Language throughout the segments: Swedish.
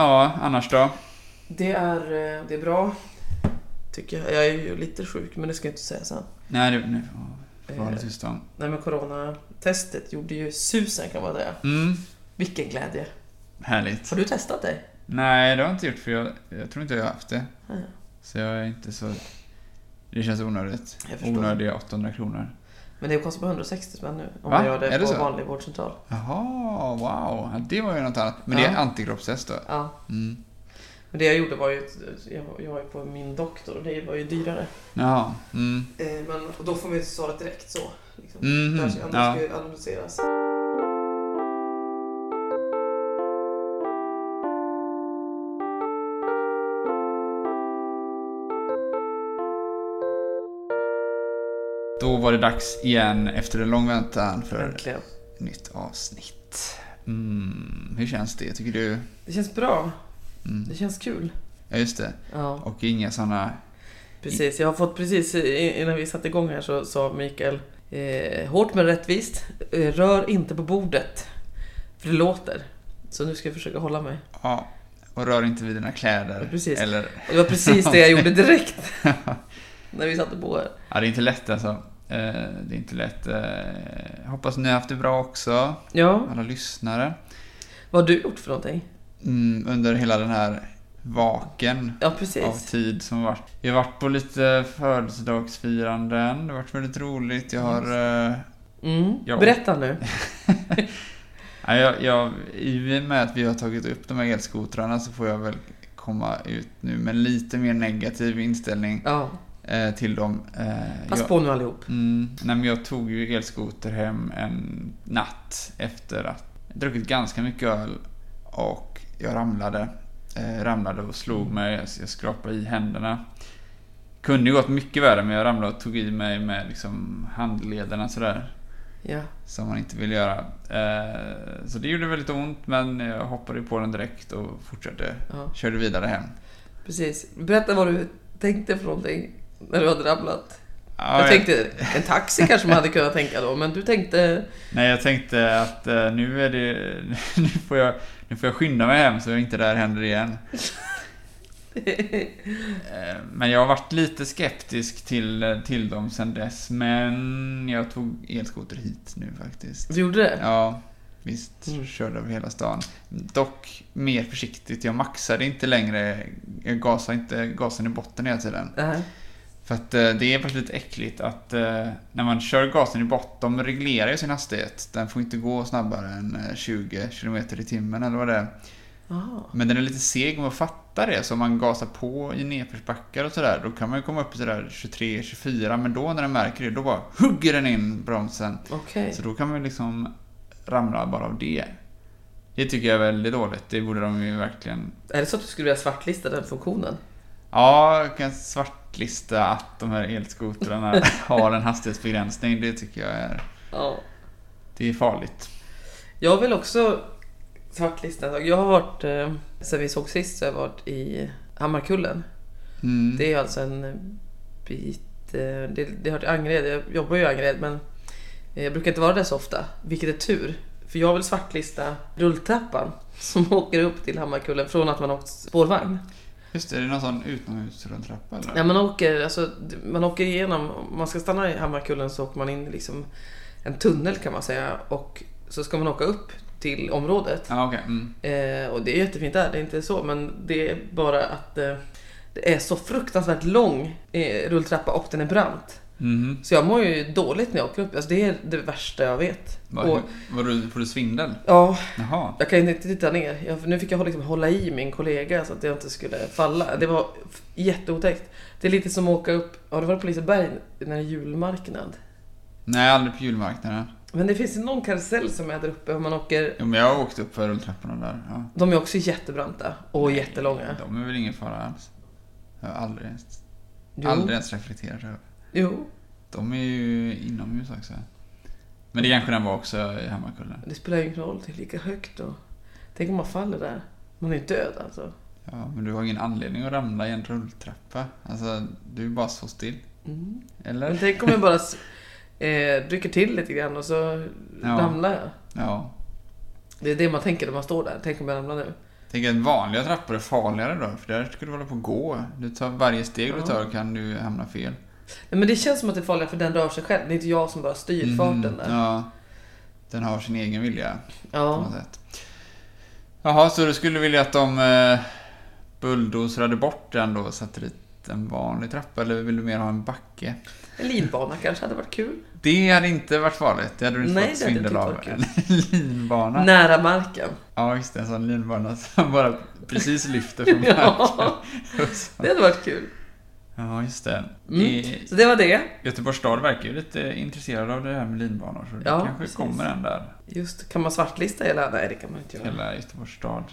Ja, annars då? Det är, eh, det är bra. Tycker jag. Jag är ju lite sjuk, men det ska jag inte säga sen. Nej, det... Nu får jag hålla Eh, tyst om. Nej men coronatestet gjorde ju susen kan man säga. Mm, Vilken glädje. härligt. Har du testat dig? Nej, det har jag inte gjort för jag, jag tror inte jag har haft det. Nej. Så jag är inte så... Det känns onödigt. Onödiga 800 kronor. Men det kostar bara 160 spänn nu. Om Va? man gör det, Är det på så? vanlig vårdcentral. Jaha, wow. Ja, Det var ju något annat. Men det är Ja. antikroppstest då? Ja. Mm. Men det jag gjorde var ju... Jag, var- ju på min doktor och det var ju dyrare. Jaha. Mm. Eh, men och då får man ju svaret direkt så. Liksom. Mhm, Där ska, ja. det ska ju analyseras. Då var det dags igen efter en lång väntan för Äntligen. nytt avsnitt. Mm. Hur känns det, tycker du? Det känns bra. Mm. Det känns kul. Ja, just det. Ja, Och inga såna... precis. Jag har fått precis innan vi satte igång här så sa Mikael eh, hårt men rättvist. Eh, rör inte på bordet. För det låter. Så nu ska jag försöka hålla mig. Ja. Och rör inte vid dina kläder. Precis. Eller... Det var precis det jag gjorde direkt. när vi satte på här. Ja, det är inte lätt alltså. Eh, Det är inte lätt. Eh, Jag hoppas ni har haft det bra också, Ja, alla lyssnare. vad har du gjort för någonting? Mm, under hela den här vaken Ja, av tid som varit. Jag har varit på lite födelsedagsfiranden. Det har varit väldigt roligt. Jag har... eh, Mm. Ja. Berätta nu. ja, jag, jag, I och med att vi har tagit upp de här elskotrarna så får jag väl komma ut nu med lite mer negativ inställning Ja, till dem. Eh, pass jag, på nu allihop. Mm, nej, jag tog ju elskoter hem en natt efter att jag druckit ganska mycket öl och jag ramlade. Eh, ramlade och slog Mm. mig, jag, jag skrapade i händerna. Kunde ju gått mycket värre men jag ramlade och tog i mig med liksom handlederna sådär. Ja. Som man inte vill göra. Eh, så det gjorde väldigt ont men jag hoppade på den direkt och fortsatte. Ja. Körde vidare hem. Precis. Berätta vad du tänkte för någonting när du hade ramlat. Ja, jag tänkte, en taxi kanske man hade kunnat tänka då, men du tänkte... Nej, jag tänkte att eh, nu är det... Nu får, jag, nu får jag skynda mig hem så inte det här händer igen. Eh, Men jag har varit lite skeptisk till, eh, till dem sen dess. Men jag tog elskoter hit nu faktiskt. Du gjorde det? Ja, visst. Mm. Körde över hela stan. Dock mer försiktigt. Jag maxade inte längre. Jag gasade inte gasen i botten hela tiden. Nej. För att eh, det är faktiskt lite äckligt att eh, när man kör gasen i botten, de reglerar ju sin hastighet. Den får inte gå snabbare än eh, 20 km i timmen eller vad det är. Aha. Men den är lite seg med att fatta det, så om man gasar på i nedförsbackar och sådär, då kan man ju komma upp i sådär 23-24, men då när den märker det, då bara hugger den in bromsen. Okej. Så då kan man ju liksom ramla bara av det. Det tycker jag är väldigt dåligt, det borde de ju verkligen... Är det så att du skulle vilja svartlista den funktionen? Ja, jag kan svartlista att de här elskotrarna har en hastighetsbegränsning, det tycker jag är... Ja. Det är farligt. Jag vill också svartlista. Jag har varit, eh, sen vi såg sist, så har jag varit i Hammarkullen. Mm. Det är alltså en bit, eh, det, det hör till Angered, jag jobbar ju i Angered men eh, jag brukar inte vara där så ofta, vilket är tur. För jag vill svartlista rulltrappan som åker upp till Hammarkullen från att man åkt spårvagn. Just det, är det någon sån utomhusrundtrappa eller? Ja, man åker, alltså, man åker igenom, om man ska stanna i Hammarkullen så åker man in i liksom en tunnel kan man säga och så ska man åka upp till området. Ja, okej. Mm. Eh, och det är jättefint där, det är inte så, men det är bara att eh, det är så fruktansvärt lång eh, rulltrappa och den är brant. Mhm. Så jag mår ju dåligt när jag åker upp, alltså det är det värsta jag vet. Var, Och, var du, får du svindel? ja, Jaha. jag kan inte titta ner. Jag, nu fick jag liksom hålla i min kollega så att jag inte skulle falla. Det var jätteotäckt. Det är lite som att åka upp, har du varit på Liseberg när det är julmarknad? Nej, aldrig på julmarknaden. Men det finns någon karusell som är där uppe och man åker, Jo, men jag har åkt upp för rulltrapporna där. Ja. de är också jättebranta och Nej, jättelånga. De är väl ingen fara alls. Jag har aldrig ens, Jo. aldrig ens reflekterat över. Jo, De är ju inomhus också. Men det kanske den var också i Hammarkullen. det spelar ju ingen roll, det är lika högt och... Tänk om man faller där. Man är ju död alltså. Ja, men du har ingen anledning att ramla i en rulltrappa. Alltså, du är bara så still. Mm. Eller? Men tänk om jag bara eh, rycker till lite grann och så Ja. ramlar jag. Ja. Det är det man tänker när man står där. Tänk om jag ramlar nu. tänker att vanliga trappor är farligare då, för där ska du hålla på och gå. Du tar, varje steg du Ja. tar kan du hamna fel. Nej, men det känns som att det är farligare för den rör sig själv. Det är inte jag som bara styr farten där. Mm, Ja, den har sin egen vilja på Ja. något sätt. Jaha, så du skulle vilja att de eh, bulldozrade bort den då och satte dit en vanlig trappa, eller vill du mer ha en backe? En linbana kanske hade varit kul. Det hade inte varit farligt. Det hade du inte Nej, fått svindel av. En linbana. Nära marken. Ja, just det. En sån linbana som bara precis lyfter från Ja. marken. Det hade varit kul. Ja, just det. Mm. I Så det var det. Göteborgs stad verkar ju lite intresserad av det här med linbanor, så det Ja, kanske precis. kommer en där. Just, kan man svartlista hela? Nej, det kan man inte göra. Hela Göteborgs stad.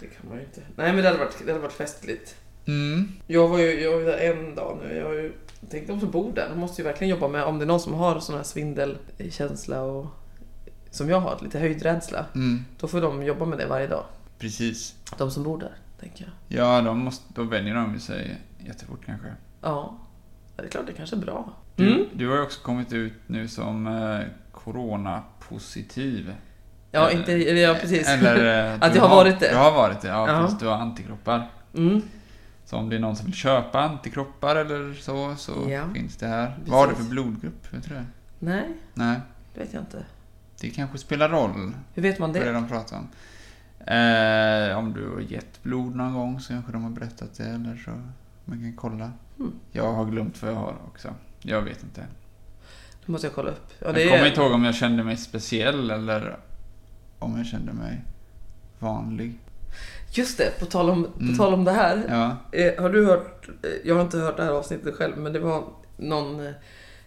Det kan man ju inte. Nej, men det hade varit, det hade varit festligt. Mm. Jag var ju, jag var där en dag nu. Jag har ju tänkt de som bor där, de måste ju verkligen jobba med, om det är någon som har sån här svindelkänsla och som jag har, lite höjdrädsla. Mm. Då får de jobba med det varje dag. Precis. De som bor där, tänker jag. Ja, de måste, då väljer de sig jättefort kanske. Ja, det är klart det kanske är bra. Du, Mm. du har ju också kommit ut nu som eh, coronapositiv. Ja, Eh, inte, eller ja precis. Eller, eh, Att du jag har varit det. Du har varit det, ja. Ja. Fast du har antikroppar. Mm. Så om det är någon som vill köpa antikroppar eller så, så Ja. finns det här. Vad har du för Precis. blodgrupp? Vet du det? Nej, Nej, det vet jag inte. det kanske spelar roll. Hur vet man det det? de pratar om. Eh, om du har gett blod någon gång så kanske de har berättat det eller så man kan kolla. Mm. Jag har glömt vad jag har också. Jag vet inte. Det måste jag kolla upp. Ja, jag det kommer är... inte ihåg om jag kände mig speciell eller om jag kände mig vanlig. Just det, på tal om, Mm. på tal om det här. Ja. Eh, har du hört, eh, jag har inte hört det här avsnittet själv, men det var någon eh,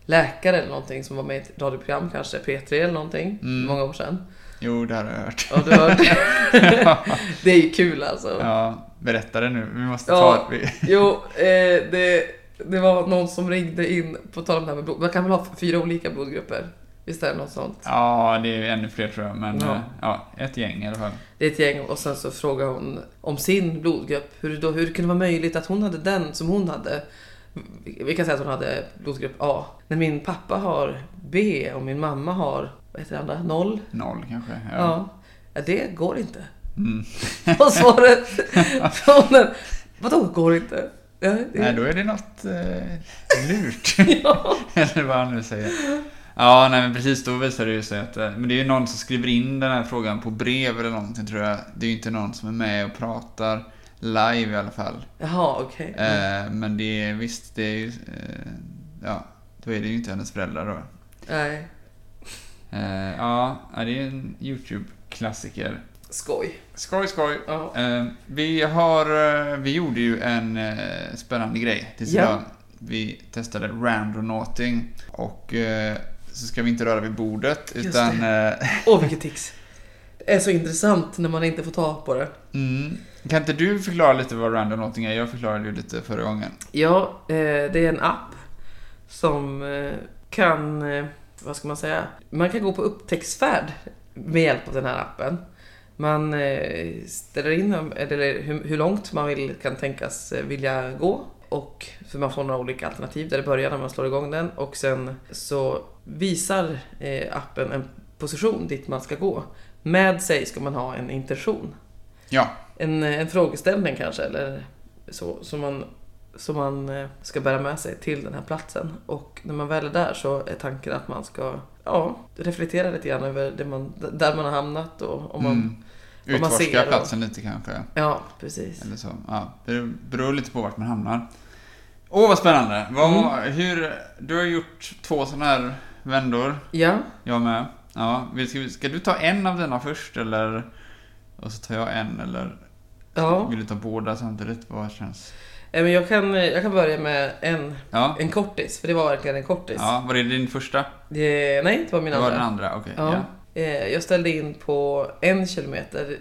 läkare eller någonting som var med i ett radioprogram, kanske P3 eller någonting, Mm. många år sedan. Jo, det har jag hört. Ja, du har hört det. det är ju kul alltså. Ja, berätta det nu. Vi måste Ja. ta vi- Jo, eh, det, det var någon som ringde in, på tal om det här med blod, man kan väl ha fyra olika blodgrupper? Visst är det något sånt? Ja, det är ännu fler tror jag. Men Ja. ja, ja ett gäng i alla fall. Det är ett gäng och sen så frågar hon om sin blodgrupp. Hur, då, hur det kunde vara möjligt att hon hade den som hon hade. Vi kan säga att hon hade blodgrupp A. När min pappa har B och min mamma har, vad heter det andra, noll. Noll kanske. Ja. Ja. ja det går inte. Mm. Och svaret från den, vadå går inte? Ja, det, Nej, då är det något eh, lurt. ja. Eller vad han nu säger. Ja, nej men precis. Då visar det ju sig att... eh, Men det är ju någon som skriver in den här frågan på brev eller någonting tror jag. Det är ju inte någon som är med och pratar live i alla fall. Jaha, okej. Eh, men det är visst, det är ju... Eh, ja, då är det ju inte hennes föräldrar då. Nej, Eh, ja, ja, det är en YouTube-klassiker. Skoj. Skoj, skoj. Ja. Eh, vi har... eh, Vi gjorde ju en eh, spännande grej tills Ja. idag. Vi testade randonauting och så ska vi inte röra vid bordet Just utan... Åh, vilket tics. Det är så intressant när man inte får ta på det. mm, kan inte du förklara lite vad randonauting är? Jag förklarade ju lite förra gången. Ja, det är en app som kan, vad ska man säga, man kan gå på upptäcktsfärd med hjälp av den här appen. Man eh, ställer in eller hur, långt man vill, kan tänkas eh, vilja gå. Och för man får några olika alternativ där det börjar när man slår igång den och sen så visar eh, appen en position dit man ska gå. Med sig ska man ha en intention Ja, en, en frågeställning kanske eller så som man, som man ska bära med sig till den här platsen. Och när man väl är där så är tanken att man ska ja, reflektera lite grann över man, där man har hamnat och om man... mm. Utforska platsen lite kanske. Ja, precis. Eller så. Ja, det beror lite på vart man hamnar. Åh, vad spännande. Vad, Mm. hur, du har gjort två sådana här vändor. Ja, Jag med. Ja, ska, ska du ta en av dina först eller? Och så tar jag en eller? ja. Vill du ta båda samtidigt? Vad känns? Eh, Men jag, kan, eh, jag kan börja med en, Ja. en kortis, för det var verkligen en kortis. Ja, var det din första? Det, nej, det var min det andra. var den andra, okej. Ja. ja. Eh, Jag ställde in på en kilometer.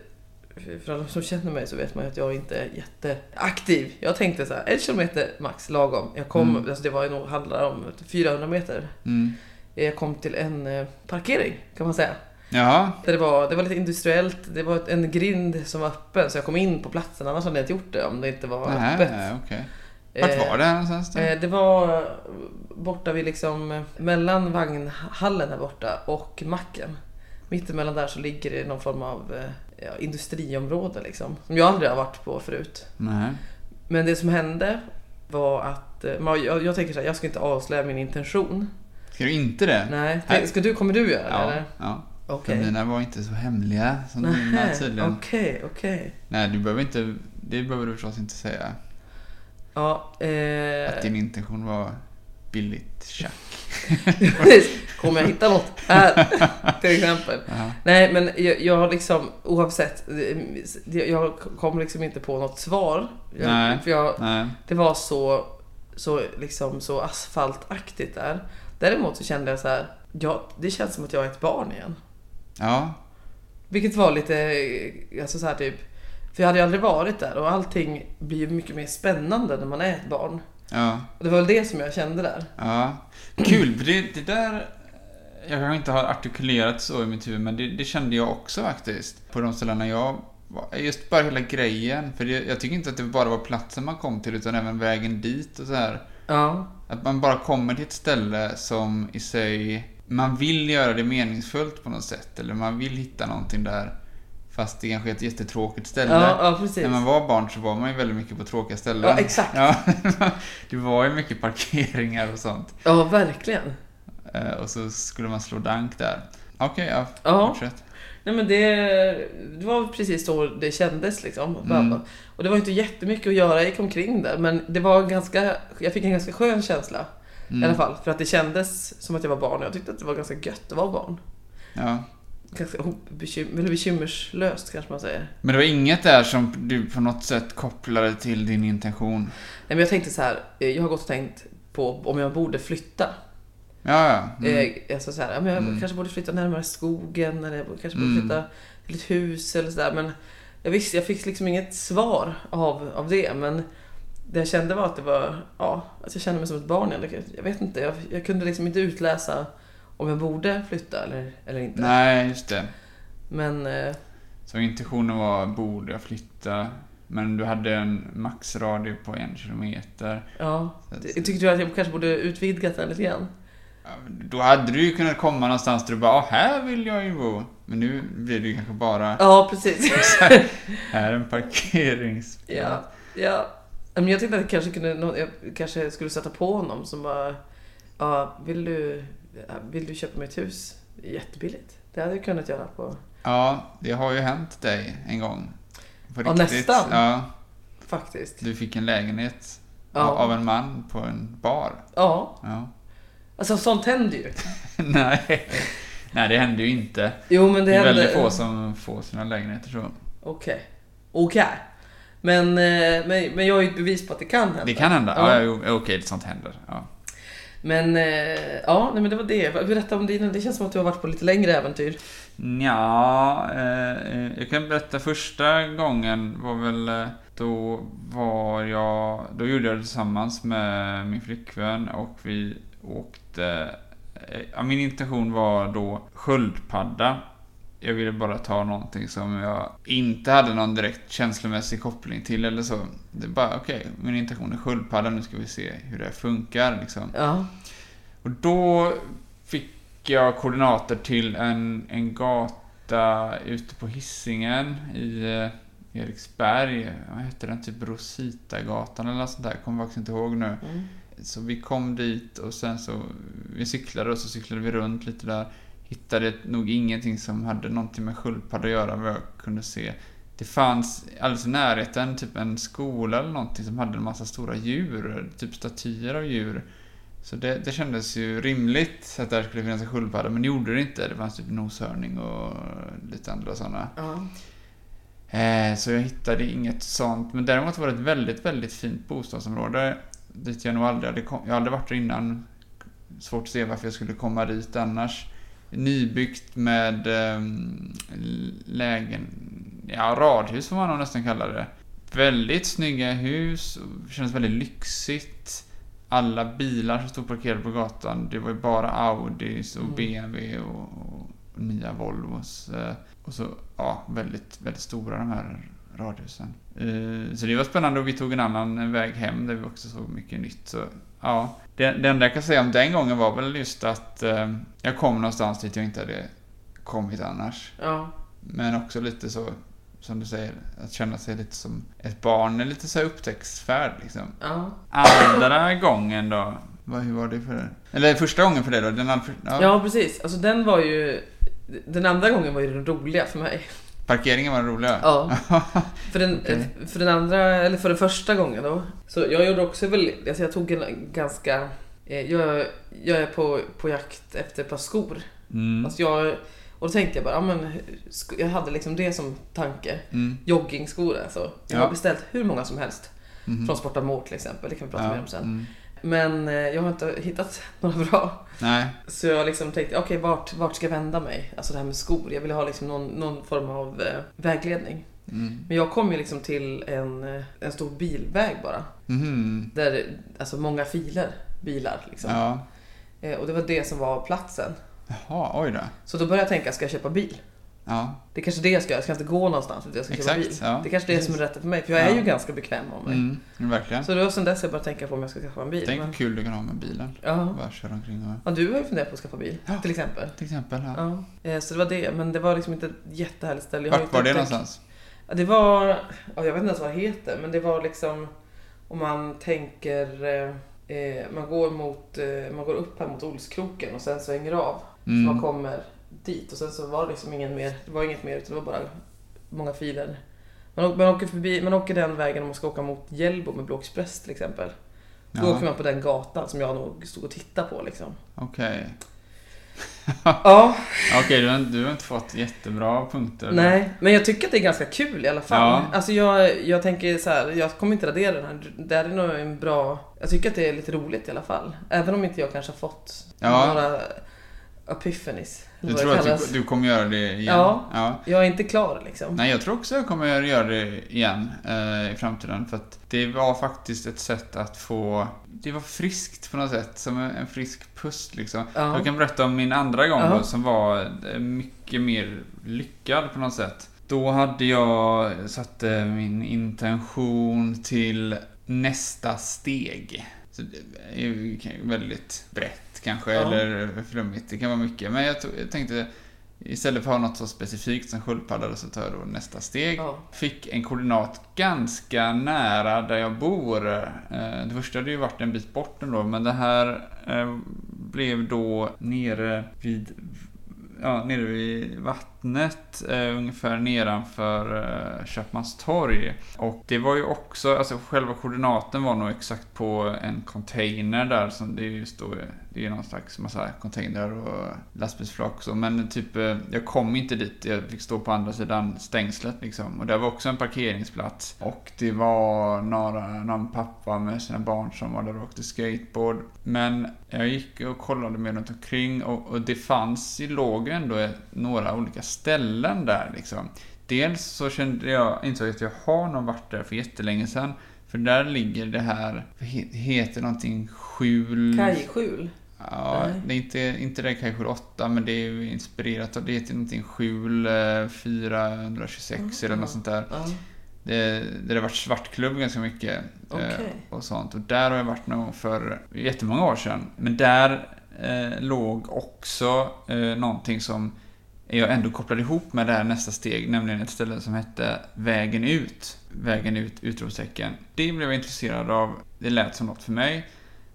För alla som känner mig så vet man att jag inte är jätteaktiv. Jag tänkte så här, en kilometer max lagom. Jag kom, Mm. alltså det var nog, handlar om 400 meter. Mm. Jag kom till en eh, parkering kan man säga. Jaha. Där det, var, det var lite industriellt, det var en grind som var öppen så jag kom in på platsen. Annars hade jag inte gjort det om det inte var öppet. Nej, okej. Vart Eh, var det någonstans då? Eh, Det var borta vid liksom eh, mellan vagnhallen här borta och macken. Mittemellan där så ligger det någon form av ja, industriområde liksom. Som jag aldrig har varit på förut. Nej. Men det som hände var att, eh, jag, jag tänker så här, jag ska inte avslöja min intention. Ska du inte det? Nej, Nej. ska du, kommer du göra det Ja. eller? ja. Okej. För mina var inte så hemliga som dina Nähä, tydligen. Okej, okej. Nej, du behöver inte, det behöver du förstås inte säga. Ja, eh... Att din intention var billigt tjack. Kommer jag hitta något här? Till exempel. Ja. Nej, men jag, jag har liksom oavsett. Jag kom liksom inte på något svar. Jag, Nej. För jag, Nej. det var så, så, liksom, så asfaltaktigt där. Däremot så kände jag så här. Ja, det känns som att jag är ett barn igen. Ja. Vilket var lite, alltså så här typ. För jag hade ju aldrig varit där och allting blir ju mycket mer spännande när man är ett barn. Ja. Och det var väl det som jag kände där. Ja. Kul, för det, det där... Jag kanske inte har artikulerat så i mitt huvud, men det, det kände jag också faktiskt. På de ställena jag var. Just bara hela grejen. För det, jag tycker inte att det bara var platsen man kom till, utan även vägen dit och så här. Ja, Att man bara kommer till ett ställe som i sig... Man vill göra det meningsfullt på något sätt. Eller man vill hitta någonting där. Fast det kanske är ett jättetråkigt ställe. ja, ja. När man var barn så var man ju väldigt mycket på tråkiga ställen. Ja, exakt. Ja, det var ju mycket parkeringar och sånt. Ja, verkligen. Eh, Och så skulle man slå dank där. Okej, ja. Ja. Fortsätt. Nej men det, det var precis så det kändes liksom. Mm. Och det var inte jättemycket att göra, jag gick omkring där. Men det var ganska, jag fick en ganska skön känsla. Mm. I alla fall. För att det kändes som att jag var barn. och Jag tyckte att det var ganska gött att vara barn. Ja. Ganska bekym- eller bekymmerslöst kanske man säger. Men det var inget där som du på något sätt kopplade till din intention? Nej men jag tänkte så här, eh, jag har gått och tänkt på om jag borde flytta. Ja, ja. Mm. Alltså så här, ja, men jag Mm. kanske borde flytta närmare skogen eller jag kanske borde Mm. flytta till ett hus eller sådär. Men jag visste, jag fick liksom inget svar av, av det. Men det jag kände var att det var, ja, att jag kände mig som ett barn. Jag- Jag vet inte, jag, jag kunde liksom inte utläsa om jag borde flytta eller, eller inte. Nej, just det. Men eh, Så intentionen var, borde jag flytta? Men du hade en maxradie på en kilometer. ja, att- tyckte du att jag kanske borde utvidgat den lite grann? Då hade du ju kunnat komma någonstans där du bara, ah, här vill jag ju bo. Men nu blir det ju kanske bara, Ja, precis. här är en parkeringsplats. Ja, ja. Men jag tänkte att jag kanske, kunde, jag kanske skulle sätta på honom som bara... Ja, vill du, vill du köpa mig ett hus? Jättebilligt. Det hade jag kunnat göra på... Ja, det har ju hänt dig en gång. På Ja, nästan. Ja, Faktiskt. du fick en lägenhet Ja. av en man på en bar. Ja. Ja. Alltså sånt händer ju. Nej. Nej, det hände ju inte. Jo, men det Det är hände... väldigt få som får sina lägenheter så. Okej. Okej. Men, eh, men, men jag har ju ett bevis på att det kan hända. Det kan hända. Ja. Ja, okej, sånt händer. Ja. Men eh, ja, nej, men det var det. Berätta om dina. Det känns som att du har varit på lite längre äventyr. Ja, eh, jag kan berätta första gången var väl eh, då var jag, då gjorde jag det tillsammans med min flickvän och vi åkte, eh, ja, min intention var då sköldpadda. Jag ville bara ta någonting som jag inte hade någon direkt känslomässig koppling till eller så. Det är bara, okej, min intention är sköldpadda, nu ska vi se hur det funkar liksom. Ja. Och då fick jag koordinater till en, en gata ute på Hisingen i eh, Eriksberg. Vad hette den? Typ Rositagatan eller något sånt där. Jag kommer faktiskt inte ihåg nu. Mm. Så vi kom dit och sen så vi cyklade och så cyklade vi runt lite där. Hittade nog ingenting som hade någonting med sköldpadda att göra vad jag kunde se. Det fanns alldeles i närheten typ en skola eller någonting som hade en massa stora djur, typ statyer av djur. Så det, det kändes ju rimligt att där skulle finnas en sköldpadda, men det gjorde det inte. Det fanns typ noshörning och lite andra sådana. Ja. Eh, så jag hittade inget sånt. Men däremot var det ett väldigt, väldigt fint bostadsområde. Dit jag nog aldrig hade kom- Jag har aldrig varit där innan. Svårt att se varför jag skulle komma dit annars. Nybyggt med eh, lägen... Ja, radhus får man nog nästan kalla det. Väldigt snygga hus. och Kändes väldigt lyxigt. Alla bilar som stod parkerade på gatan, det var ju bara Audis och Mm. BMW och, och nya Volvos. eh, Och så, ja, väldigt, väldigt stora de här radhusen. Eh, Så det var spännande och vi tog en annan väg hem där vi också såg mycket nytt. Så, ja, det, det enda jag kan säga om den gången var väl just att eh, jag kom någonstans dit jag inte hade kommit annars. Ja. Men också lite så, som du säger, att känna sig lite som ett barn, lite så här upptäcktsfärd liksom. Ja. Andra gången då? Vad, hur var det för Eller första gången för dig då? Den andra, ja. ja, precis. Alltså den var ju... Den andra gången var ju den roliga för mig. Parkeringen var den roliga? Ja. För den, Okej. för den andra, eller för den första gången då. Så jag gjorde också väl, alltså jag tog en ganska... eh, Jag, jag är på, på jakt efter ett par skor. Mm. Alltså jag, och då tänkte jag bara, ja, men, jag hade liksom det som tanke. Mm. Joggingskor alltså. Jag Ja. har beställt hur många som helst. Mhm. Från Sport Amour till exempel, det kan vi prata Ja, mer om sen. mm. Men eh, jag har inte hittat några bra. Nej. Så jag liksom tänkte, okej vart, vart ska jag vända mig? Alltså det här med skor. Jag ville ha liksom någon, någon form av eh, vägledning. Mm. Men jag kom ju liksom till en, eh, en stor bilväg bara. Mhm. Där, alltså många filer, bilar liksom. Ja. Och det var det som var platsen. Jaha, oj då. Så då började jag tänka, ska jag köpa bil? Ja. Det är kanske det jag ska göra, jag ska inte gå någonstans utan jag ska köpa Exakt, bil. ja. Det är kanske det som är rätt för mig, för jag är ju ganska bekväm av mig. Mm. Verkligen. Så det var sen dess jag började tänka på om jag ska skaffa en bil. Tänk Men, kul du kan ha med bilen. ja. Bara köra omkring och... ja, du har ju funderat på att skaffa bil, Ja. till exempel. Till exempel. Ja. Ja. Eh, Så det var det, men det var liksom inte ett jättehärligt ställe. Jag Vart var det någonstans? Ja, det var, ja, jag vet inte ens vad det heter, men det var liksom om man tänker, eh, eh, man går mot, eh, man går upp här mot Olskroken och sen svänger av. Så man Mm. kommer dit och sen så var det liksom ingen mer, det var inget mer utan det var bara många filer. Man, åker- man, åker förbi, man åker den vägen om man ska åka mot Hjällbo med Blå Express till exempel. Då åker Ja, man på den gatan som jag nog stod och tittade på liksom. okej. Ja, Okej, du, har- du har inte fått jättebra punkter. nej. Men jag tycker att det är ganska kul i alla fall. Ja. Alltså jag, jag tänker så här, jag kommer inte radera den här. Det här är nog en bra... Jag tycker att det är lite roligt i alla fall. Även om inte jag kanske har fått Ja. några eller Du tror att du, du kommer göra det igen? Ja. ja. Jag är inte klar liksom. Nej, jag tror också jag kommer göra det igen eh, i framtiden. För att det var faktiskt ett sätt att få... Det var friskt på något sätt, som en frisk pust liksom. Ja. Jag kan berätta om min andra gång Ja. då, som var eh, mycket mer lyckad på något sätt. Då hade jag satt eh, min intention till nästa steg. Så det är väldigt brett kanske, Ja. eller flummigt. Det kan vara mycket. Men jag, tog, jag tänkte istället för att ha något så specifikt som sköldpadda så tar jag då nästa steg. Ja. Fick en koordinat ganska nära där jag bor. Eh, Det första hade ju varit en bit bort ändå, men det här eh, blev då nere vid Ja, nere vid vattnet, eh, ungefär nedanför eh, Köpmanstorg. Och det var ju också, alltså själva koordinaten var nog exakt på en container där, som det är ju står, det är ju någon slags massa container och lastbilsflak och så. Men typ, eh, jag kom inte dit, jag fick stå på andra sidan stängslet liksom. Och där var också en parkeringsplats. Och det var några, någon pappa med sina barn som var där och åkte skateboard. Men jag gick och kollade mig runt omkring och, och det fanns, i låg ju ändå ett, några olika ställen där liksom. Dels så kände jag, insåg jag att jag har nog varit där för jättelänge sedan. För där ligger det här, heter någonting, skjul... Kajskjul. Ja, Nej. det är inte, inte det Kajskjul 8, men det är ju inspirerat av, det heter någonting skjul eh, 426 eller något sånt där. Ja. Det, det har varit svartklubb ganska mycket. eh, Okej. Och sånt. Och där har jag varit någon gång för jättemånga år sedan. Men där eh, låg också eh, någonting som jag ändå kopplade ihop med det här nästa steg, nämligen ett ställe som hette Vägen ut. Vägen ut! Utropstecken. Det blev jag intresserad av. Det lät som något för mig.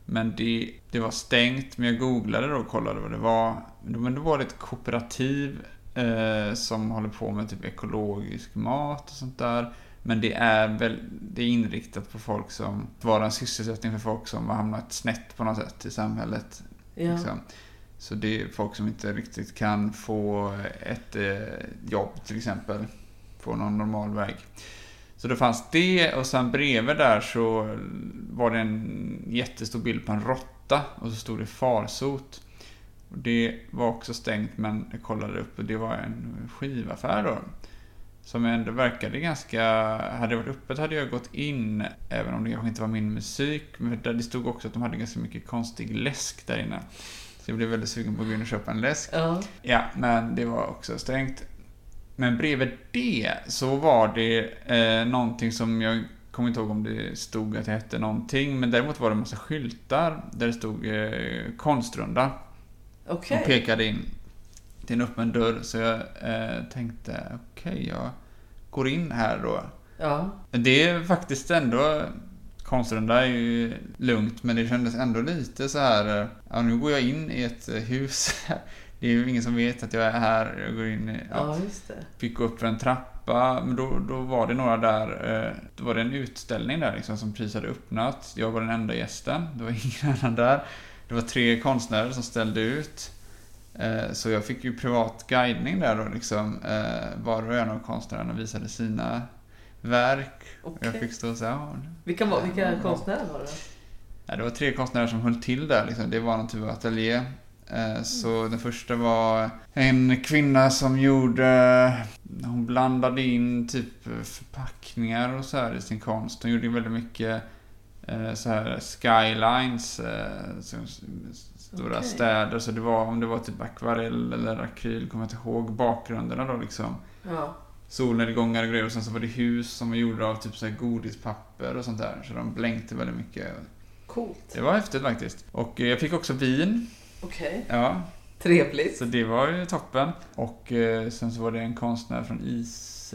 Men det, det var stängt, men jag googlade då och kollade vad det var. Men då var det ett kooperativ eh, som håller på med typ ekologisk mat och sånt där. Men det är väl det är inriktat på folk som vara en sysselsättning för folk som har hamnat snett på något sätt i samhället. Ja. Liksom. Så det är folk som inte riktigt kan få ett eh, jobb till exempel på någon normal väg. Så det fanns det och sen bredvid där så var det en jättestor bild på en råtta och så stod det farsot. Och det var också stängt men jag kollade upp och det var en skivaffär då. Som ändå verkade ganska... Hade det varit öppet hade jag gått in, även om det kanske inte var min musik. Men där det stod också att de hade ganska mycket konstig läsk där inne. Så jag blev väldigt sugen på att gå in och köpa en läsk. Ja. Ja, men det var också stängt. Men bredvid det så var det eh, någonting som jag kommer inte ihåg om det stod att det hette någonting. Men däremot var det en massa skyltar där det stod eh, konstrunda. Okej. Och pekade in till en öppen dörr. Så jag eh, tänkte, okej, jag går in här då. Ja. Det är faktiskt ändå Konstrunda är ju lugnt men det kändes ändå lite så här. eh, Ja, nu går jag in i ett eh, hus. Det är ju ingen som vet att jag är här. Jag går in i, ja, Ja, fick gå upp för en trappa. Men då, då var det några där. eh, Då var det en utställning där liksom som precis hade öppnat. Jag var den enda gästen. Det var ingen annan där. Det var tre konstnärer som ställde ut. Eh, Så jag fick ju privat guidning där då liksom. eh, Var och en av konstnärerna visade sina verk. Och Okej. jag fick stå och säga, ja, Vilka, var, vilka Ja. konstnärer var det? Ja, det var tre konstnärer som höll till där. Liksom. Det var någon typ av ateljé. Eh, Så den första var en kvinna som gjorde... Hon blandade in typ förpackningar och så här i sin konst. Hon gjorde väldigt mycket så här skylines. som- Stora Okej. städer. Så det var om det var typ akvarell eller akryl, kommer jag inte ihåg. Bakgrunderna då liksom. Ja. Solnedgångar och grejer. Och sen så var det hus som var gjorda av typ så godispapper och sånt där. Så de blänkte väldigt mycket. Coolt. Det var häftigt faktiskt. Och eh, jag fick också vin. Okej. Ja, Trevligt. så det var ju toppen. Och eh, sen så var det en konstnär från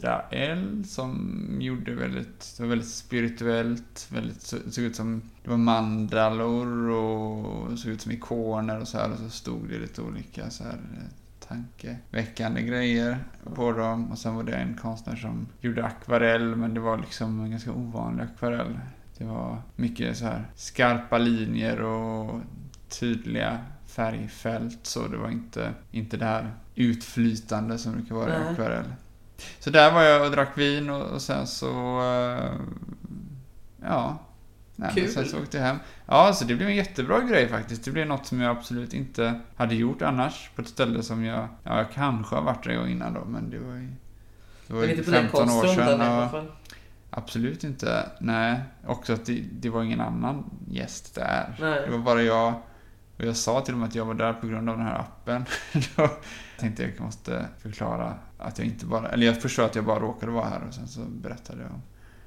Israel som gjorde väldigt, det var väldigt spirituellt, väldigt, såg ut som, det var mandalor och såg ut som ikoner och så här och så stod det lite olika så här eh, tankeväckande grejer på dem. Och sen var det en konstnär som gjorde akvarell men det var liksom en ganska ovanlig akvarell. Det var mycket så här skarpa linjer och tydliga färgfält så det var inte, inte det här utflytande som brukar vara i akvarell. Så där var jag och drack vin och, och sen så... eh, ja. Nej, Kul. sen så åkte jag hem. Ja, så det blev en jättebra grej faktiskt. Det blev något som jag absolut inte hade gjort annars. På ett ställe som jag... Ja, jag kanske har varit där gång innan då, men det var ju... Det var ju inte på den 15 år sedan. Och, absolut inte. Nej. Också att det, det var ingen annan gäst där. Nej. Det var bara jag. Och jag sa till dem att jag var där på grund av den här appen. Då tänkte jag att jag måste förklara att jag inte bara... Eller jag förstår att jag bara råkade vara här och sen så berättade jag om,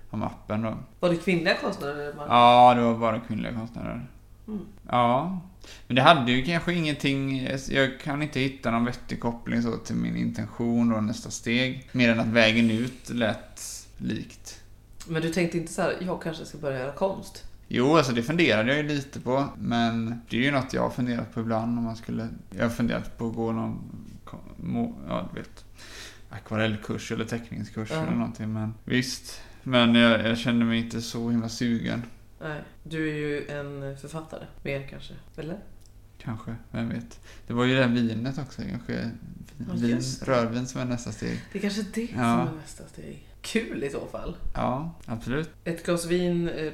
om appen då. Var det kvinnliga konstnärer? man- Ja, det var bara kvinnliga konstnärer. Mm. Ja. Men det hade ju kanske ingenting... Jag kan inte hitta någon vettig koppling så till min intention och nästa steg. Mer än att vägen ut lät likt. Men du tänkte inte så här, jag kanske ska börja göra konst? Jo, alltså det funderade jag ju lite på. Men det är ju något jag har funderat på ibland om man skulle... Jag har funderat på att gå någon... Ja, du vet. Akvarellkurs eller teckningskurs Ja. eller någonting. Men visst. Men jag, jag kände mig inte så himla sugen. Nej. Du är ju en författare. Mer kanske. Eller? Kanske, vem vet. Det var ju det här vinet också. Kanske vin, det. rödvin som är nästa steg. Det är kanske det Ja. som är nästa steg. Kul i så fall. Ja, absolut. Ett glas vin, eh,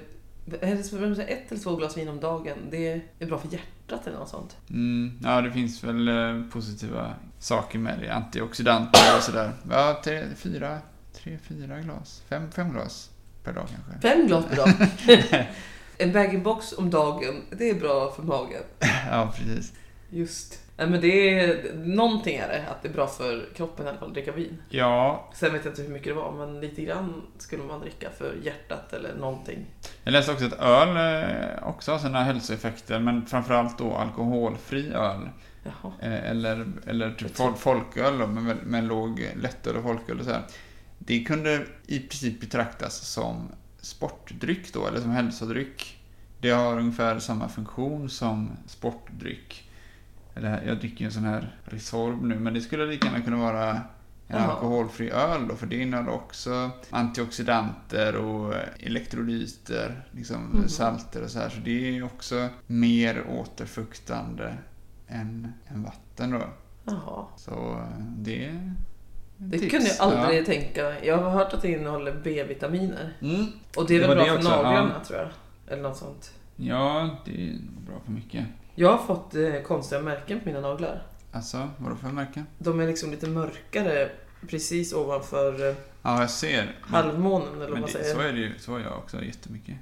är ett eller två glas vin om dagen, det är bra för hjärtat eller något sånt. Mm, ja, det finns väl eh, positiva saker med det. Antioxidanter och sådär. Ja, tre, fyra, tre, fyra glas. Fem, fem glas per dag kanske. Fem glas per dag. en bag-in-box om dagen, det är bra för magen. Ja, precis. Just. Nej men det är, någonting är det, att det är bra för kroppen i alla fall att dricka vin. Ja, Sen vet jag inte hur mycket det var, men lite grann skulle man dricka för hjärtat eller någonting. jag läste också att öl eh, också har sina hälsoeffekter, men framförallt då alkoholfri öl. Jaha. Eh, eller, eller typ fol- folköl med, med låg lättöl och folköl och så här. Det kunde i princip betraktas som sportdryck då, eller som hälsodryck. Det har ungefär samma funktion som sportdryck. Eller jag dricker ju en sån här Resorb nu, men det skulle lika gärna kunna vara en Jaha. alkoholfri öl då, för det innehåller också antioxidanter och elektrolyter, liksom Mhm. salter och så här. Så det är också mer återfuktande än, än vatten då. Jaha. Så eh, det Det tips. kunde jag aldrig tänka. Jag har hört att det innehåller B-vitaminer. Ja. Mm. Och det är Det väl var bra det för naglarna tror jag. Eller något sånt. ja, det är bra för mycket. Jag har fått eh, konstiga märken på mina naglar. Alltså, vadå för märke? De är liksom lite mörkare precis ovanför eh, Ja, jag ser. Halvmånen eller vad men man det, säger. så är det ju. Så har jag också jättemycket.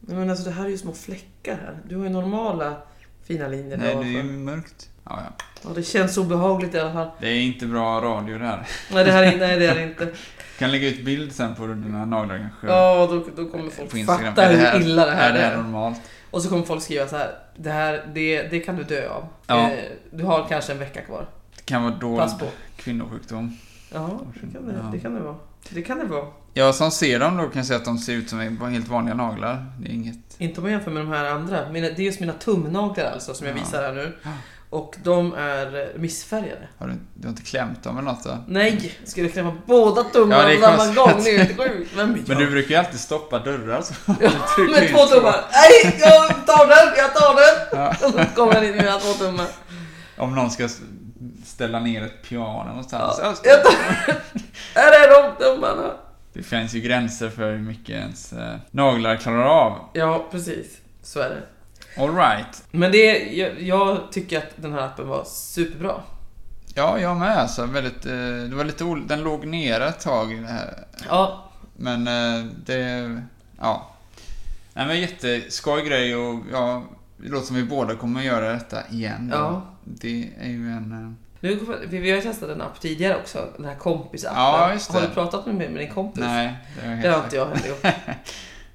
Men alltså det här är ju små fläckar här. Du har ju normala fina linjer Nej, där det är ju ovanför. mörkt. Ja, ja. Ja, det känns obehagligt i alla fall. Det är inte bra radio det här. Nej, det här är, nej, det är det inte. kan lägga ut bild sen på dina naglar kanske. Ja, då, då kommer folk På Instagram. fatta Är det hur här- illa det här är det här är. normalt? Och så kommer folk skriva så här. Det här, det, det kan du dö av. Ja. Eh, Du har kanske en vecka kvar. Det kan vara dold kvinnosjukdom. Ja, det kan det, Ja. det kan det vara. det kan det vara. Jag som ser dem då kan säga att de ser ut som helt vanliga naglar. Det är inget... Inte om man jämför med de här andra. Mina, det är just mina tumnaglar alltså som jag Ja. visar här nu. Och de är missfärgade. Har du, du har inte klämt dem eller något då? Nej! Ska du klämma båda tummarna Ja, på samma gång? Det är helt sjukt. Men du brukar ju alltid stoppa dörrar så. Ja, med två tummar. Nej, jag tar den! Jag tar den! Ja. Och så kommer jag in med mina två tummar. Om någon ska ställa ner ett piano någonstans. Ja. Ja. Jag tar... Här är de tummarna. Det finns ju gränser för hur mycket ens eh, naglar klarar av. Ja, precis. Så är det. Alright. Men det, jag, jag tycker att den här appen var superbra. Ja, jag med alltså. Väldigt, eh, det var lite ol- Den låg nere ett tag. i det här. Ja, Men eh, det... Ja. Nej men jätteskoj grej och ja, det låter som vi båda kommer att göra detta igen. Ja. Det är ju en... eh, nu, vi, vi har ju testat en app tidigare också. Den här kompisappen. Ja, just det. Har du pratat med, med din kompis? Nej, det har jag Det har inte jag heller gjort.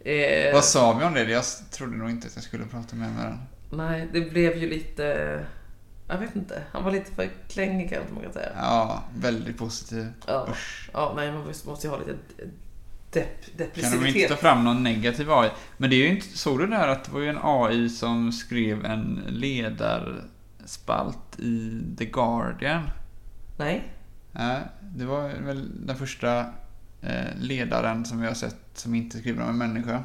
eh, Vad sa vi om det? Jag trodde nog inte att jag skulle prata mer med den. Nej, det blev ju lite... Jag vet inte. Han var lite för klängig kan man kan säga. Ja, väldigt positiv. Ja, Usch. ja nej, man måste ju ha lite depp, Kan de inte depressivitet. ta fram någon negativ AI? Men det är ju inte, såg du där att det var ju en AI som skrev en ledarspalt i The Guardian? Nej. Nej, det var väl den första ledaren som vi har sett som inte skriver om en människa.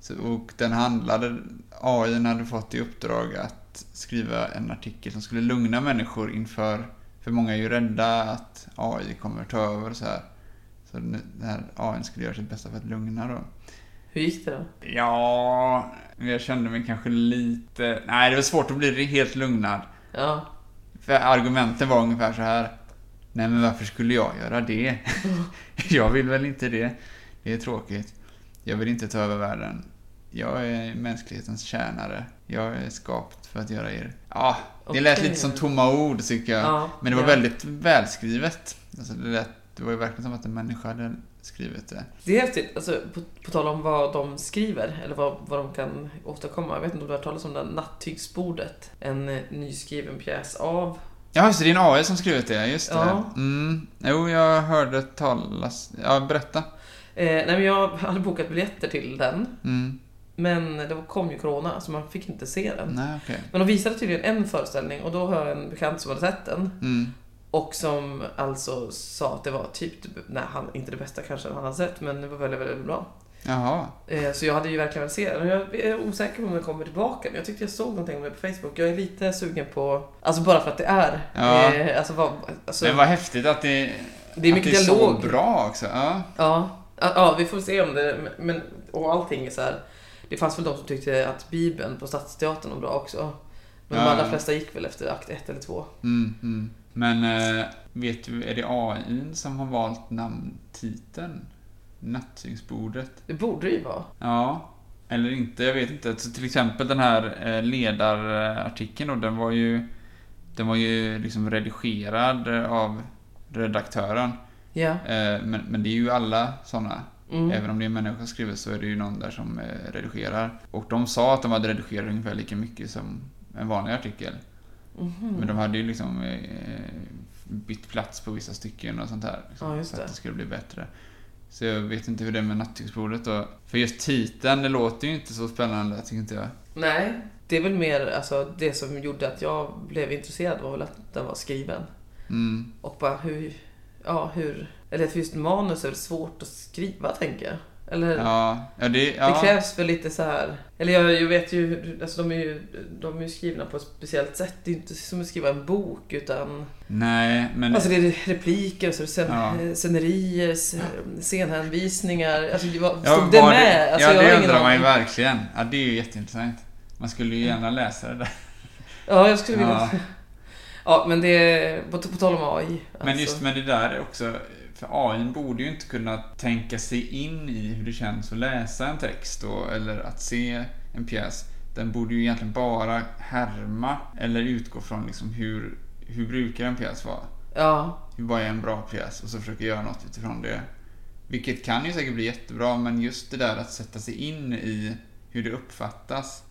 Så, och den handlade, AI hade fått i uppdrag att skriva en artikel som skulle lugna människor inför, för många är ju rädda att AI kommer ta över och så här. Så den här AI skulle göra sitt bästa för att lugna då. Hur gick det då? Ja, jag kände mig kanske lite... Nej, det var svårt att bli helt lugnad. Ja. För argumenten var ungefär så här. Nej, men varför skulle jag göra det? jag vill väl inte det. Det är tråkigt. Jag vill inte ta över världen. Jag är mänsklighetens tjänare. Jag är skapt för att göra er. Ja, det lät lite som tomma ord tycker jag. ja. Men det var ja. väldigt välskrivet. Alltså, det, lät, det var ju verkligen som att en människa hade skrivit det. Det är häftigt. Alltså, på, på tal om vad de skriver, eller vad, vad de kan åstadkomma. Jag vet inte om du har hört talas om det här Nattygsbordet. En nyskriven pjäs av... Ja, just det. Det är en AI som skrivit det. Just det. Ja. Mm. Jo, jag hörde talas... Ja, berätta. Eh, nej, men jag hade bokat biljetter till den. Mm. Men det kom ju Corona, så man fick inte se den. Nej, okej. Men de visade tydligen en föreställning och då har jag en bekant som hade sett den. Mm. Och som alltså sa att det var typ, nej han, inte det bästa kanske han hade sett, men det var väldigt, väldigt bra. Jaha. Eh, Så jag hade ju verkligen velat se den. Och Jag är osäker på om den kommer tillbaka. Men jag tyckte jag såg någonting om det på Facebook. Jag är lite sugen på... Alltså bara för att det är. Ja. Eh, Alltså, vad, alltså, Men vad häftigt att det, det är att mycket det är dialog. så bra också. Ja. Ja. Ja, vi får se om det... Men, och allting är så här. Det fanns väl de som tyckte att Bibeln på Stadsteatern var bra också. Men de Ja. allra flesta gick väl efter akt ett eller två. Mm, mm. Men eh, vet du, är det AI som har valt namntiteln? Nattyngsbordet? Det borde det ju vara. Ja. Eller inte, jag vet inte. Så till exempel den här eh, ledarartikeln då, den var ju... Den var ju liksom redigerad eh, av redaktören. Ja. Eh, men, men det är ju alla sådana. Mm. Även om det är en människa som skriver så är det ju någon där som redigerar. Och de sa att de hade redigerat ungefär lika mycket som en vanlig artikel. Mhm. Men de hade ju liksom bytt plats på vissa stycken och sånt där. Liksom, Ja, det. att det skulle bli bättre. Så jag vet inte hur det är med Nattygsbordet då. För just titeln, det låter ju inte så spännande tycker inte jag. Nej, det är väl mer alltså, det som gjorde att jag blev intresserad var väl att den var skriven. Mm. Och bara hur, ja hur, eller för just manus är väl svårt att skriva tänker jag. Eller Ja, ja det... Ja. det krävs för lite så här. eller jag, jag vet ju, alltså de är ju, de är ju skrivna på ett speciellt sätt. Det är inte som att skriva en bok utan, Nej, men... alltså det är repliker och så är det scen, Ja. scenerier, scenhänvisningar. Alltså var, ja, stod det med? Alltså, ja, jag det undrar man ju verkligen. Ja, det är ju jätteintressant. Man skulle ju gärna läsa det där. Ja, jag skulle vilja. Ja. Ja, men det, på, på tal om AI. Men alltså. just med det där också, för AI borde ju inte kunna tänka sig in i hur det känns att läsa en text då, eller att se en pjäs. Den borde ju egentligen bara härma eller utgå från liksom hur, hur brukar en pjäs vara? Ja, Hur vad är en bra pjäs? Och så försöka göra något utifrån det. Vilket kan ju säkert bli jättebra, men just det där att sätta sig in i hur det uppfattas.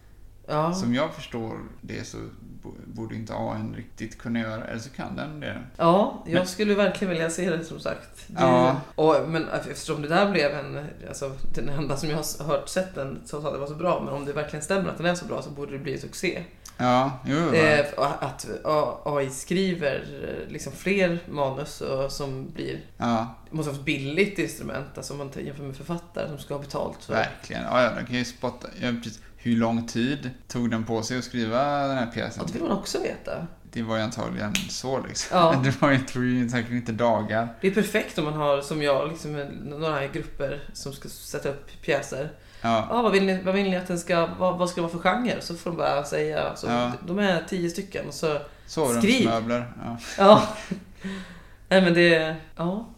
Ja. Som jag förstår det så bo- borde inte AI riktigt kunna göra, eller så kan den det. Ja, jag Men- skulle verkligen vilja se det som sagt. Det, Ja. och, men eftersom det där blev en, alltså den enda som jag har hört sett den som sa att det var så bra, men om det verkligen stämmer att den är så bra så borde det bli en succé. Ja, jo. Eh, att AI skriver eh, liksom fler manus och som blir, ja, måste vara ett billigt instrument, alltså om man jämför med författare som ska ha betalt för. verkligen. Ja, ja, den kan ju spotta. Ja, precis. Hur lång tid tog den på sig att skriva den här Ja, pjäsen? det vill man också veta. Det var ju antagligen så liksom. Ja. Det var ju, tog ju säkert inte dagar. Det är perfekt om man har, som jag, liksom, några grupper som ska sätta upp pjäser. Ja, Ja, vad vill ni, vad vill ni att den ska, vad, vad ska det vara för genre? Så får de bara säga. Så Ja. De är tio stycken. och Så, sovrumsmöbler. Ja. ja. Nej men det, är- ja.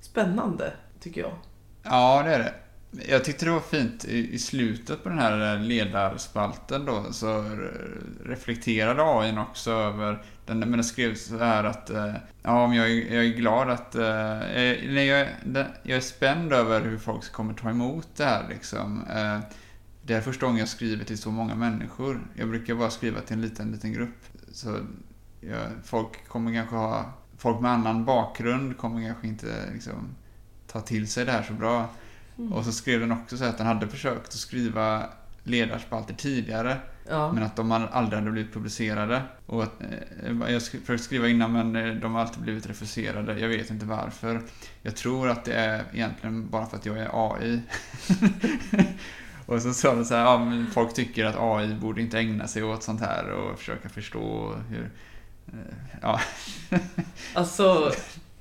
Spännande, tycker jag. ja, det är det. Jag tyckte det var fint i, i slutet på den här eh, ledarspalten då så reflekterade AI också över den, men den skrev så här att eh, ja, men jag, är, jag är glad att eh, nej, jag, är- jag är spänd över hur folk kommer ta emot det här liksom. Det är första gången jag skriver till så många människor. Jag brukar bara skriva till en liten, liten grupp. Så ja, folk kommer kanske ha, folk med annan bakgrund kommer kanske inte liksom ta till sig det här så bra. Mm. Och så skrev den också så att den hade försökt att skriva ledarspalter tidigare, Ja. men att de aldrig hade blivit publicerade. Och att, eh, jag försökte skriva innan, men eh, de har alltid blivit refuserade. Jag vet inte varför. Jag tror att det är egentligen bara för att jag är AI. och så sa den så här, ja, men folk tycker att AI borde inte ägna sig åt sånt här och försöka förstå hur... eh, Ja, Alltså,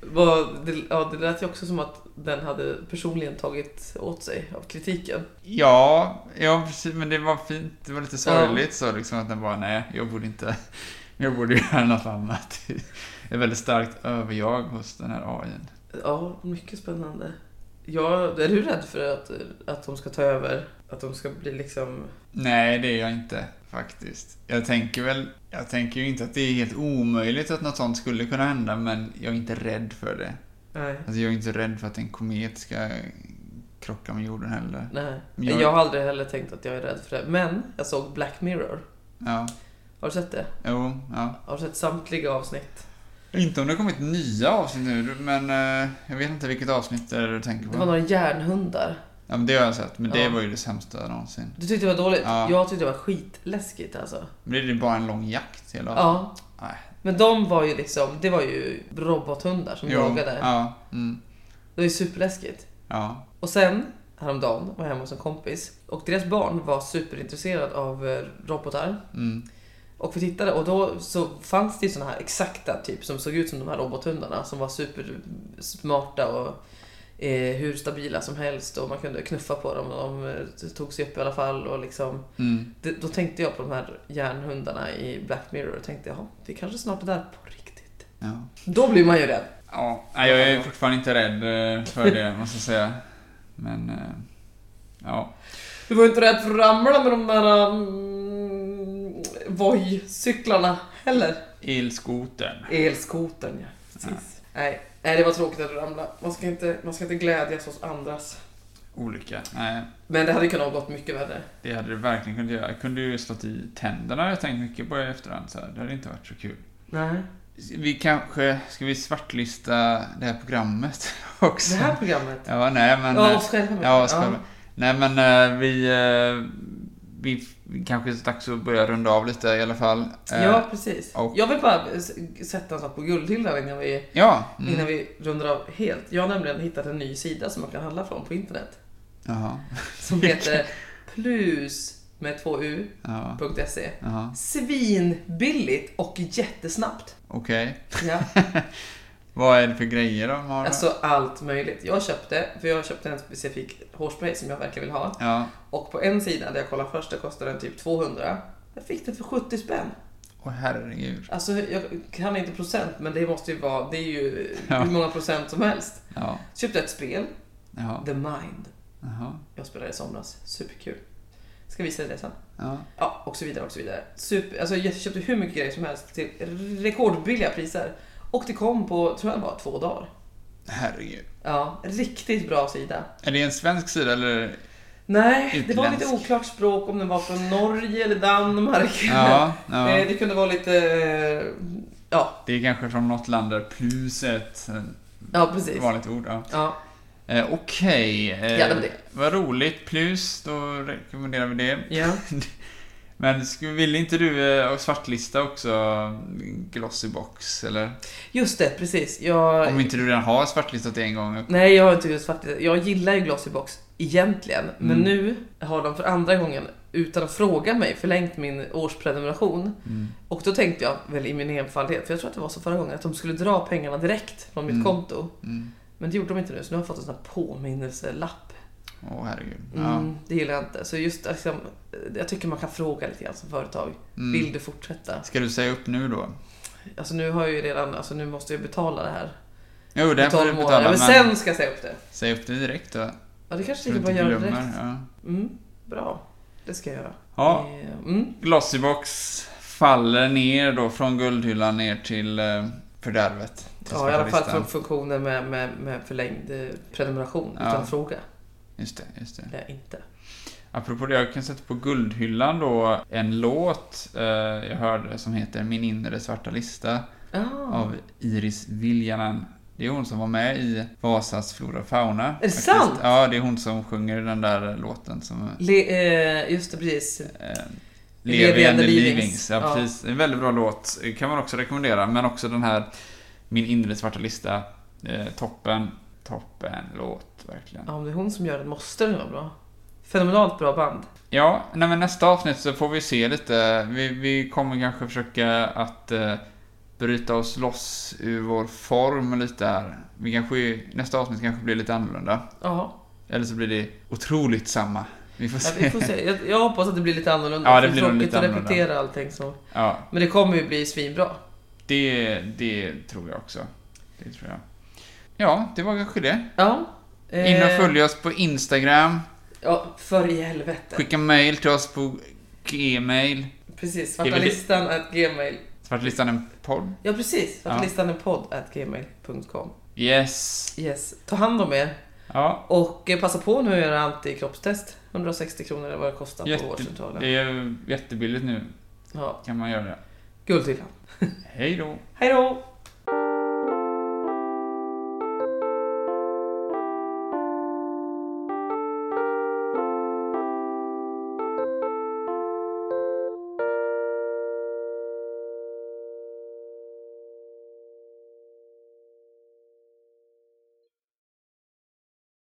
vad, det, ja, det lät ju också som att den hade personligen tagit åt sig av kritiken. Ja, ja precis, men det var fint. Det var lite sorgligt så liksom att den bara, nej, jag borde inte, jag borde göra något annat. Det är väldigt starkt överjag hos den här AIn. Ja, mycket spännande. Ja, är du rädd för att, att de ska ta över? Att de ska bli liksom... Nej, det är jag inte faktiskt. Jag tänker väl, jag tänker ju inte att det är helt omöjligt att något sånt skulle kunna hända, men jag är inte rädd för det. Nej. Alltså jag är inte rädd för att en komet ska krocka med jorden heller. Nej. Men Jag... jag- har aldrig heller tänkt att jag är rädd för det. Men jag såg Black Mirror. Ja, Har du sett det? jo, ja. Har du sett samtliga avsnitt? Inte om det har kommit nya avsnitt nu, men eh, jag vet inte vilket avsnitt det är du tänker på. Det var några järnhundar. Ja, men det har jag sett. Men det Ja. var ju det sämsta någonsin. Du tyckte det var dåligt? Ja. Jag tyckte det var skitläskigt alltså. Men det är ju bara en lång jakt hela Ja. Nej. Men de var ju liksom, det var ju robothundar som Jo, jagade. Ja. Mm. Det var ju superläskigt. Ja. Och sen, häromdagen, var jag hemma hos en kompis. Och deras barn var superintresserad av eh, robotar. Mm. Och vi tittade och då så fanns det ju såna här exakta typ som såg ut som de här robothundarna som var supersmarta och eh, hur stabila som helst och man kunde knuffa på dem och de eh, tog sig upp i alla fall och liksom Mm. det, Då tänkte jag på de här järnhundarna i Black Mirror och tänkte jaha, vi kanske snart är där på riktigt. Ja. Då blir man ju rädd. ja. Jag är fortfarande inte rädd eh, för det, måste jag säga. Men... eh, Ja. Du var ju inte rädd för att ramla med de där um, Voi-cyklarna heller. Elskotern. Elskotern ja, precis. Nej. Nej, det var tråkigt att du ramlade. Man ska inte, man ska inte glädjas hos andras. Olycka. Nej, Men det hade kunnat gått mycket värre. det hade det verkligen kunnat göra. Jag kunde ju slått i tänderna, jag tänkt mycket på i efterhand. Så här. Det hade inte varit så kul. Nej. Vi kanske... Ska vi svartlista det här programmet också? Det här programmet. Ja, nej men... Ja, oss själva. Ja, oss själva. Nej men eh, vi, eh, vi, kanske är dags att börja runda av lite i alla fall. Eh, Ja, precis. och- Jag vill bara sätta en sak på guldhyllan innan vi, Ja. Mm. innan vi rundar av helt. Jag har nämligen hittat en ny sida som man kan handla från på internet. Jaha. Som heter plus med två u Ja. .se. Jaha. Svinbilligt och jättesnabbt. Okej. Ja, Vad är det för grejer de har? alltså allt möjligt. Jag köpte, för jag köpte en specifik hårspray som jag verkligen vill ha. Ja. Och på en sida där jag kollade först, där kostade den typ 200. Jag fick den för 70 spänn. Åh herregud. Alltså jag kan inte procent, men det måste ju vara, det är ju Ja. hur många procent som helst. Ja. Köpte ett spel, Jaha. The Mind. Jaha. Jag spelade i somras, superkul. Ska visa dig det sen. Ja. Ja, och så vidare och så vidare. Super, alltså jag köpte hur mycket grejer som helst till rekordbilliga priser. Och det kom på, tror jag bara två dagar. Herregud. Ja, riktigt bra sida. Är det en svensk sida eller? Nej, det var lite Utländsk. oklart språk om den var från Norge eller Danmark. Ja, Eh, ja. Det kunde vara lite... eh, Ja, Det är kanske från något land där plus är ett eh, ja precis. vanligt ord. Ja. Ja, Eh, Okej, eh, Ja, det var det. vad roligt. Plus, då rekommenderar vi det. ja. Men vill inte du eh, svartlista också Glossybox, eller? Just det, precis. Jag... Om inte du redan har svartlistat det en gång? Nej, jag har inte faktiskt... Jag gillar ju Glossybox egentligen. Men Mm. nu har de för andra gången, utan att fråga mig, förlängt min årsprenumeration. Mm. Och då tänkte jag väl i min enfaldhet, för jag tror att det var så förra gången, att de skulle dra pengarna direkt från mitt Mm. konto. Mm. Men det gjorde de inte nu, så nu har jag fått en sån här påminnelselapp. Åh, herregud. Ja. Mm, det gillar jag inte. Så just liksom, jag tycker man kan fråga lite grann som företag. Mm. Vill du fortsätta? Ska du säga upp nu då? Alltså nu har jag ju redan, alltså nu måste jag betala det här. Jo, det får 12 du betala, Men men sen ska jag säga upp det. säg upp det direkt då. Ja, det kanske du att göra direkt. Ja. Mm, bra. Det ska jag göra. ja, Eh, Mm. Glossybox faller ner då från guldhyllan ner till eh, fördärvet. till Ja, i alla fall för funktionen med, med, med förlängd eh, prenumeration Ja. utan fråga. Just det, just det. Det är inte. Apropå det, jag kan sätta på guldhyllan då en låt eh, jag hörde som heter Min inre svarta lista Ah. av Iris Viljanen. Det är hon som var med i Vasas Flora och Fauna. Är det sant? Ja, det är hon som sjunger den där låten som Le, eh, just det, precis. eh, Levi and the Leavings. Leavings. Ja, Ja. precis. En väldigt bra låt. kan man också rekommendera. Men också den här Min inre svarta lista. Eh, toppen. Toppen låt, verkligen. Ja, om det är hon som gör den måste den vara bra. Fenomenalt bra band. Ja, nej, men nästa avsnitt så får vi se lite. Vi, vi kommer kanske försöka att eh, bryta oss loss ur vår form lite här. Vi kanske, nästa avsnitt kanske blir lite annorlunda. Ja, Eller så blir det otroligt samma. Vi får ja se. vi får se. Jag, jag hoppas att det blir lite annorlunda. Ja, det för blir tråkigt lite att annorlunda. repetera allting så. Ja, Men det kommer ju bli svinbra. det, det tror jag också. Det tror jag. Ja, det var kanske det. Ja. In och Eh, följ oss på Instagram. Ja, för i helvete. Skicka mail till oss på gmail. Precis, Det är väl svarta det- listan at gmail. Svartlistan en podd. Ja, precis. Svarta Ja. listan är podd at gmail.com. Yes. Yes. Ta hand om er. Ja, Och eh, passa på nu att göra antikroppstest. 160 kronor är vad det kostar på Jätte- vårdcentralen. det är jättebilligt nu. Ja, Kan man göra det. guldhyllan. Hej då. Hej då!